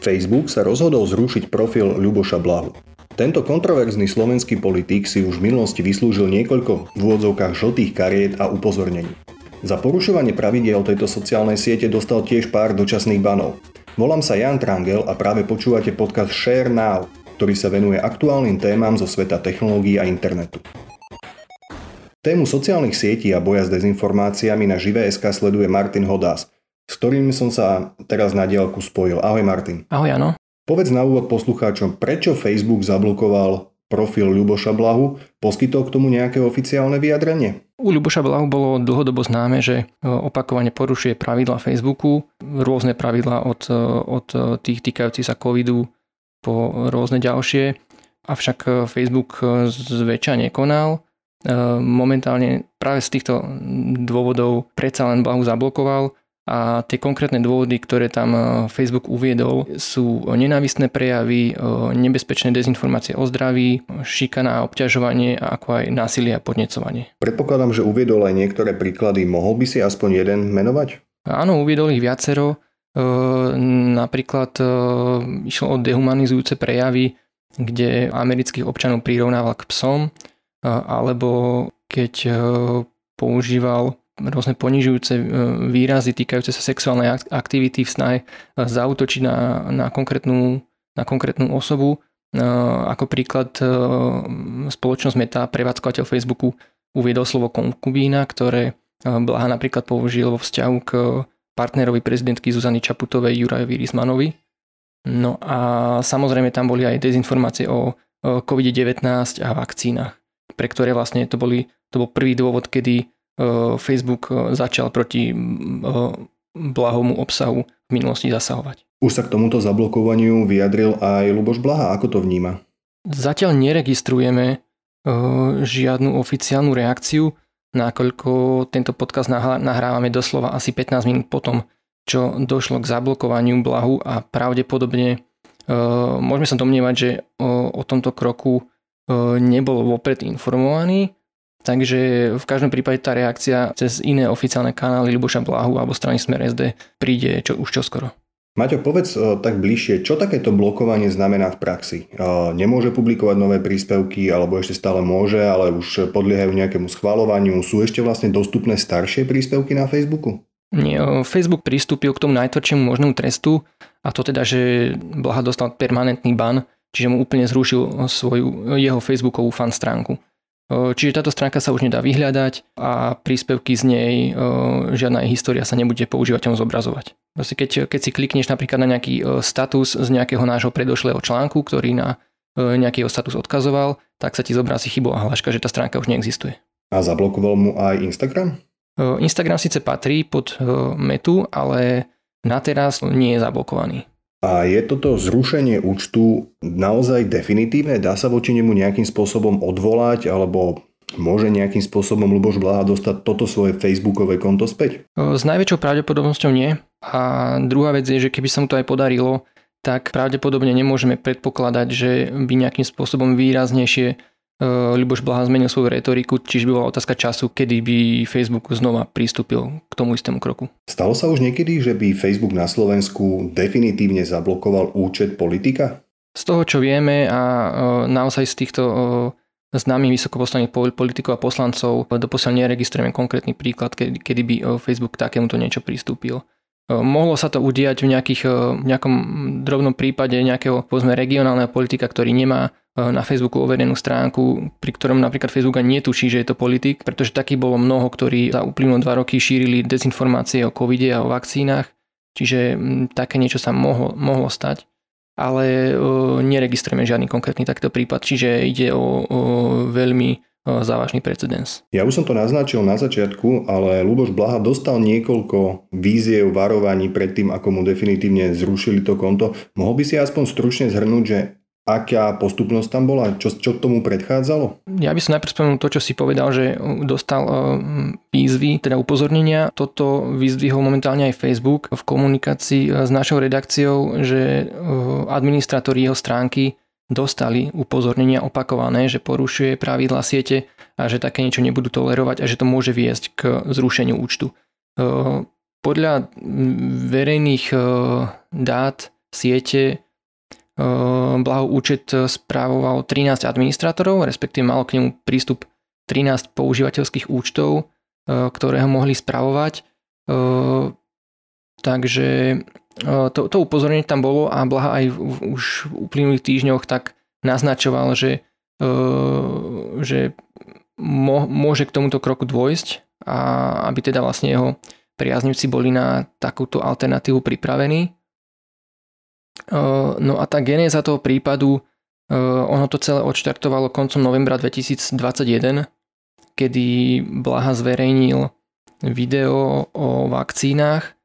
Facebook sa rozhodol zrušiť profil Ľuboša Blahu. Tento kontroverzný slovenský politik si už v minulosti vyslúžil niekoľko v úvodzovkách žltých kariet a upozornení. Za porušovanie pravidiel tejto sociálnej siete dostal tiež pár dočasných banov. Volám sa Jan Trangel a práve počúvate podcast Share Now, ktorý sa venuje aktuálnym témam zo sveta technológií a internetu. Tému sociálnych sietí a boja s dezinformáciami na Živé.sk sleduje Martin Hodás, s ktorým som sa teraz na diálku spojil. Ahoj Martin. Ahoj, áno. Povedz na úvod poslucháčom, prečo Facebook zablokoval profil Ľuboša Blahu, poskytol k tomu nejaké oficiálne vyjadrenie? U Ľuboša Blahu bolo dlhodobo známe, že e, opakovane porušuje pravidla Facebooku, rôzne pravidla od, e, od tých týkajúcich sa covidu po rôzne ďalšie, avšak Facebook zväčša nekonal momentálne práve z týchto dôvodov predsa len Blahu zablokoval a tie konkrétne dôvody, ktoré tam Facebook uviedol, sú nenávistné prejavy, nebezpečné dezinformácie o zdraví, šikana a obťažovanie, ako aj násilie a podnecovanie. Predpokladám, že uviedol aj niektoré príklady. Mohol by si aspoň jeden menovať? Áno, uviedol ich viacero. Napríklad išlo o dehumanizujúce prejavy, kde amerických občanov prirovnával k psom alebo keď e, používal rôzne ponižujúce e, výrazy týkajúce sa sexuálnej aktivity v snahe e, zautočiť na, na, konkrétnu, na konkrétnu osobu. Ako príklad spoločnosť Meta, prevádzkovateľ Facebooku, uviedol slovo konkubína, ktoré Blaha napríklad použil vo vzťahu k partnerovi prezidentky Zuzany Čaputovej Jurajovi Rizmanovi. No a samozrejme tam boli aj dezinformácie o COVID-19 a vakcínach pre ktoré vlastne to, boli, to bol prvý dôvod, kedy e, Facebook e, začal proti e, blahomu obsahu v minulosti zasahovať. Už sa k tomuto zablokovaniu vyjadril aj Luboš Blaha. Ako to vníma? Zatiaľ neregistrujeme žiadnu oficiálnu reakciu, nakoľko tento podcast nahrávame doslova asi 15 minút potom, čo došlo k zablokovaniu Blahu a pravdepodobne môžeme sa domnievať, že o tomto kroku nebol vopred informovaný, takže v každom prípade tá reakcia cez iné oficiálne kanály Liboša Blahu alebo strany Smer SD príde čo, už čoskoro. Maťo, povedz tak bližšie, čo takéto blokovanie znamená v praxi? Nemôže publikovať nové príspevky, alebo ešte stále môže, ale už podliehajú nejakému schvalovaniu. Sú ešte vlastne dostupné staršie príspevky na Facebooku? Nie, Facebook pristúpil k tomu najtvrdšiemu možnému trestu, a to teda, že Blaha dostal permanentný ban čiže mu úplne zrušil svoju, jeho facebookovú fan stránku. Čiže táto stránka sa už nedá vyhľadať a príspevky z nej, žiadna história sa nebude používateľom zobrazovať. Proste keď, keď si klikneš napríklad na nejaký status z nejakého nášho predošlého článku, ktorý na nejaký status odkazoval, tak sa ti zobrazí chybová hláška, že tá stránka už neexistuje. A zablokoval mu aj Instagram? Instagram síce patrí pod metu, ale na teraz nie je zablokovaný. A je toto zrušenie účtu naozaj definitívne? Dá sa voči nemu nejakým spôsobom odvolať alebo môže nejakým spôsobom Luboš Blaha dostať toto svoje facebookové konto späť? S najväčšou pravdepodobnosťou nie. A druhá vec je, že keby sa mu to aj podarilo, tak pravdepodobne nemôžeme predpokladať, že by nejakým spôsobom výraznejšie Ľuboš Blaha zmenil svoju retoriku, čiže by bola otázka času, kedy by Facebook znova pristúpil k tomu istému kroku. Stalo sa už niekedy, že by Facebook na Slovensku definitívne zablokoval účet politika? Z toho, čo vieme a naozaj z týchto známych vysokoposlaných politikov a poslancov doposiaľ neregistrujeme konkrétny príklad, kedy, kedy by Facebook k takémuto niečo pristúpil. Mohlo sa to udiať v, nejakých, v nejakom drobnom prípade nejakého povedzme, regionálneho politika, ktorý nemá na Facebooku overenú stránku, pri ktorom napríklad Facebook ani netuší, že je to politik, pretože taký bolo mnoho, ktorí za uplynulé dva roky šírili dezinformácie o covide a o vakcínach, čiže také niečo sa mohlo, mohlo stať. Ale neregistrujeme žiadny konkrétny takto prípad, čiže ide o, o veľmi závažný precedens. Ja už som to naznačil na začiatku, ale Luboš Blaha dostal niekoľko víziev, varovaní pred tým, ako mu definitívne zrušili to konto. Mohol by si aspoň stručne zhrnúť, že aká postupnosť tam bola? Čo, čo tomu predchádzalo? Ja by som najprv spomenul to, čo si povedal, že dostal výzvy, teda upozornenia. Toto vyzdvihol momentálne aj Facebook v komunikácii e, s našou redakciou, že e, administratóri jeho stránky dostali upozornenia opakované, že porušuje pravidla siete a že také niečo nebudú tolerovať a že to môže viesť k zrušeniu účtu. Podľa verejných dát siete Blaho účet správoval 13 administrátorov, respektíve malo k nemu prístup 13 používateľských účtov, ktoré ho mohli spravovať. Takže to, to upozornenie tam bolo a Blaha aj v, už v uplynulých týždňoch tak naznačoval, že, že môže k tomuto kroku dôjsť a aby teda vlastne jeho priaznivci boli na takúto alternatívu pripravení. No a tá genéza toho prípadu, ono to celé odštartovalo koncom novembra 2021, kedy Blaha zverejnil video o vakcínach,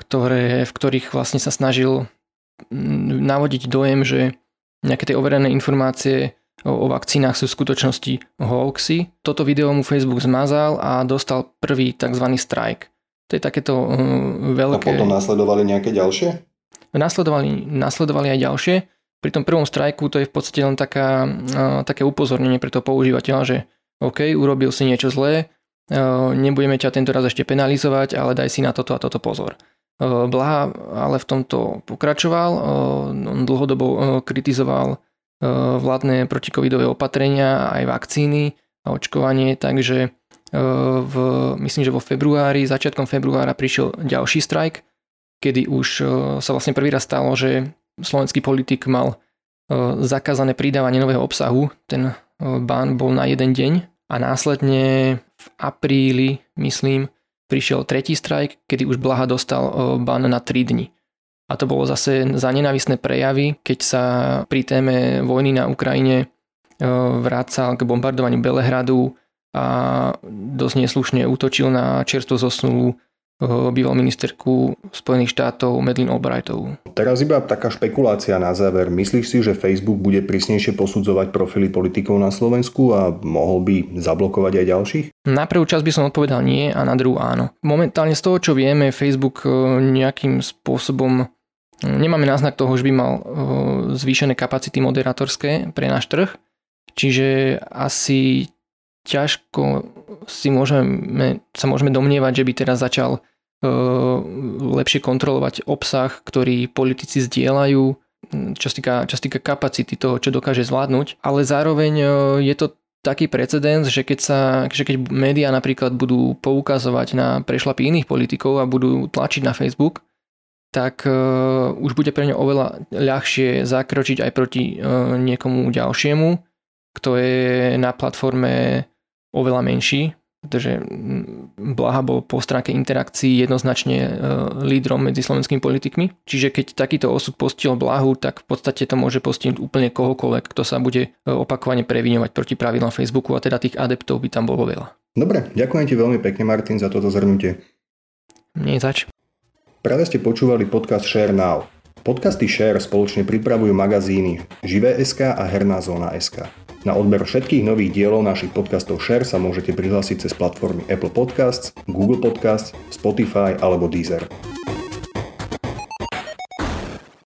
ktoré, v ktorých vlastne sa snažil navodiť dojem, že nejaké tie overené informácie o, o vakcínach sú v skutočnosti hoaxy. Toto video mu Facebook zmazal a dostal prvý tzv. strike. To je takéto uh, veľké... A potom následovali nejaké ďalšie? Nasledovali, nasledovali aj ďalšie. Pri tom prvom strajku to je v podstate len taká, také upozornenie pre toho používateľa, že OK, urobil si niečo zlé, nebudeme ťa tento raz ešte penalizovať, ale daj si na toto a toto pozor. Blaha ale v tomto pokračoval, on dlhodobo kritizoval vládne protikovidové opatrenia, aj vakcíny a očkovanie, takže v, myslím, že vo februári, začiatkom februára prišiel ďalší strajk, kedy už sa vlastne prvý raz stalo, že slovenský politik mal zakázané pridávanie nového obsahu. Ten bán bol na jeden deň a následne v apríli, myslím, prišiel tretí strajk, kedy už Blaha dostal ban na 3 dni. A to bolo zase za nenávisné prejavy, keď sa pri téme vojny na Ukrajine vrácal k bombardovaniu Belehradu, a dosť neslušne útočil na čerstvo zosnulú eh, býval ministerku Spojených štátov Medlin Albrightovú. Teraz iba taká špekulácia na záver. Myslíš si, že Facebook bude prísnejšie posudzovať profily politikov na Slovensku a mohol by zablokovať aj ďalších? Na prvú časť by som odpovedal nie a na druhú áno. Momentálne z toho, čo vieme, Facebook eh, nejakým spôsobom hm, nemáme náznak toho, že by mal eh, zvýšené kapacity moderátorské pre náš trh. Čiže asi ťažko si môžeme, sa môžeme domnievať, že by teraz začal lepšie kontrolovať obsah, ktorý politici zdieľajú, čo sa týka, čo sa týka kapacity toho, čo dokáže zvládnuť, ale zároveň je to taký precedens, že keď, sa, že keď médiá napríklad budú poukazovať na prešlapy iných politikov a budú tlačiť na Facebook, tak uh, už bude pre ňo oveľa ľahšie zakročiť aj proti uh, niekomu ďalšiemu, kto je na platforme oveľa menší, pretože Blaha bol po stránke interakcií jednoznačne e, lídrom medzi slovenskými politikmi. Čiže keď takýto osud postihol Blahu, tak v podstate to môže postihnúť úplne kohokoľvek, kto sa bude e, opakovane previňovať proti pravidlám Facebooku a teda tých adeptov by tam bolo veľa. Dobre, ďakujem ti veľmi pekne Martin za toto zhrnutie. Nie zač. Práve ste počúvali podcast Share Now. Podcasty Share spoločne pripravujú magazíny Živé.sk a Herná zóna.sk. Na odber všetkých nových dielov našich podcastov Share sa môžete prihlásiť cez platformy Apple Podcasts, Google Podcasts, Spotify alebo Deezer.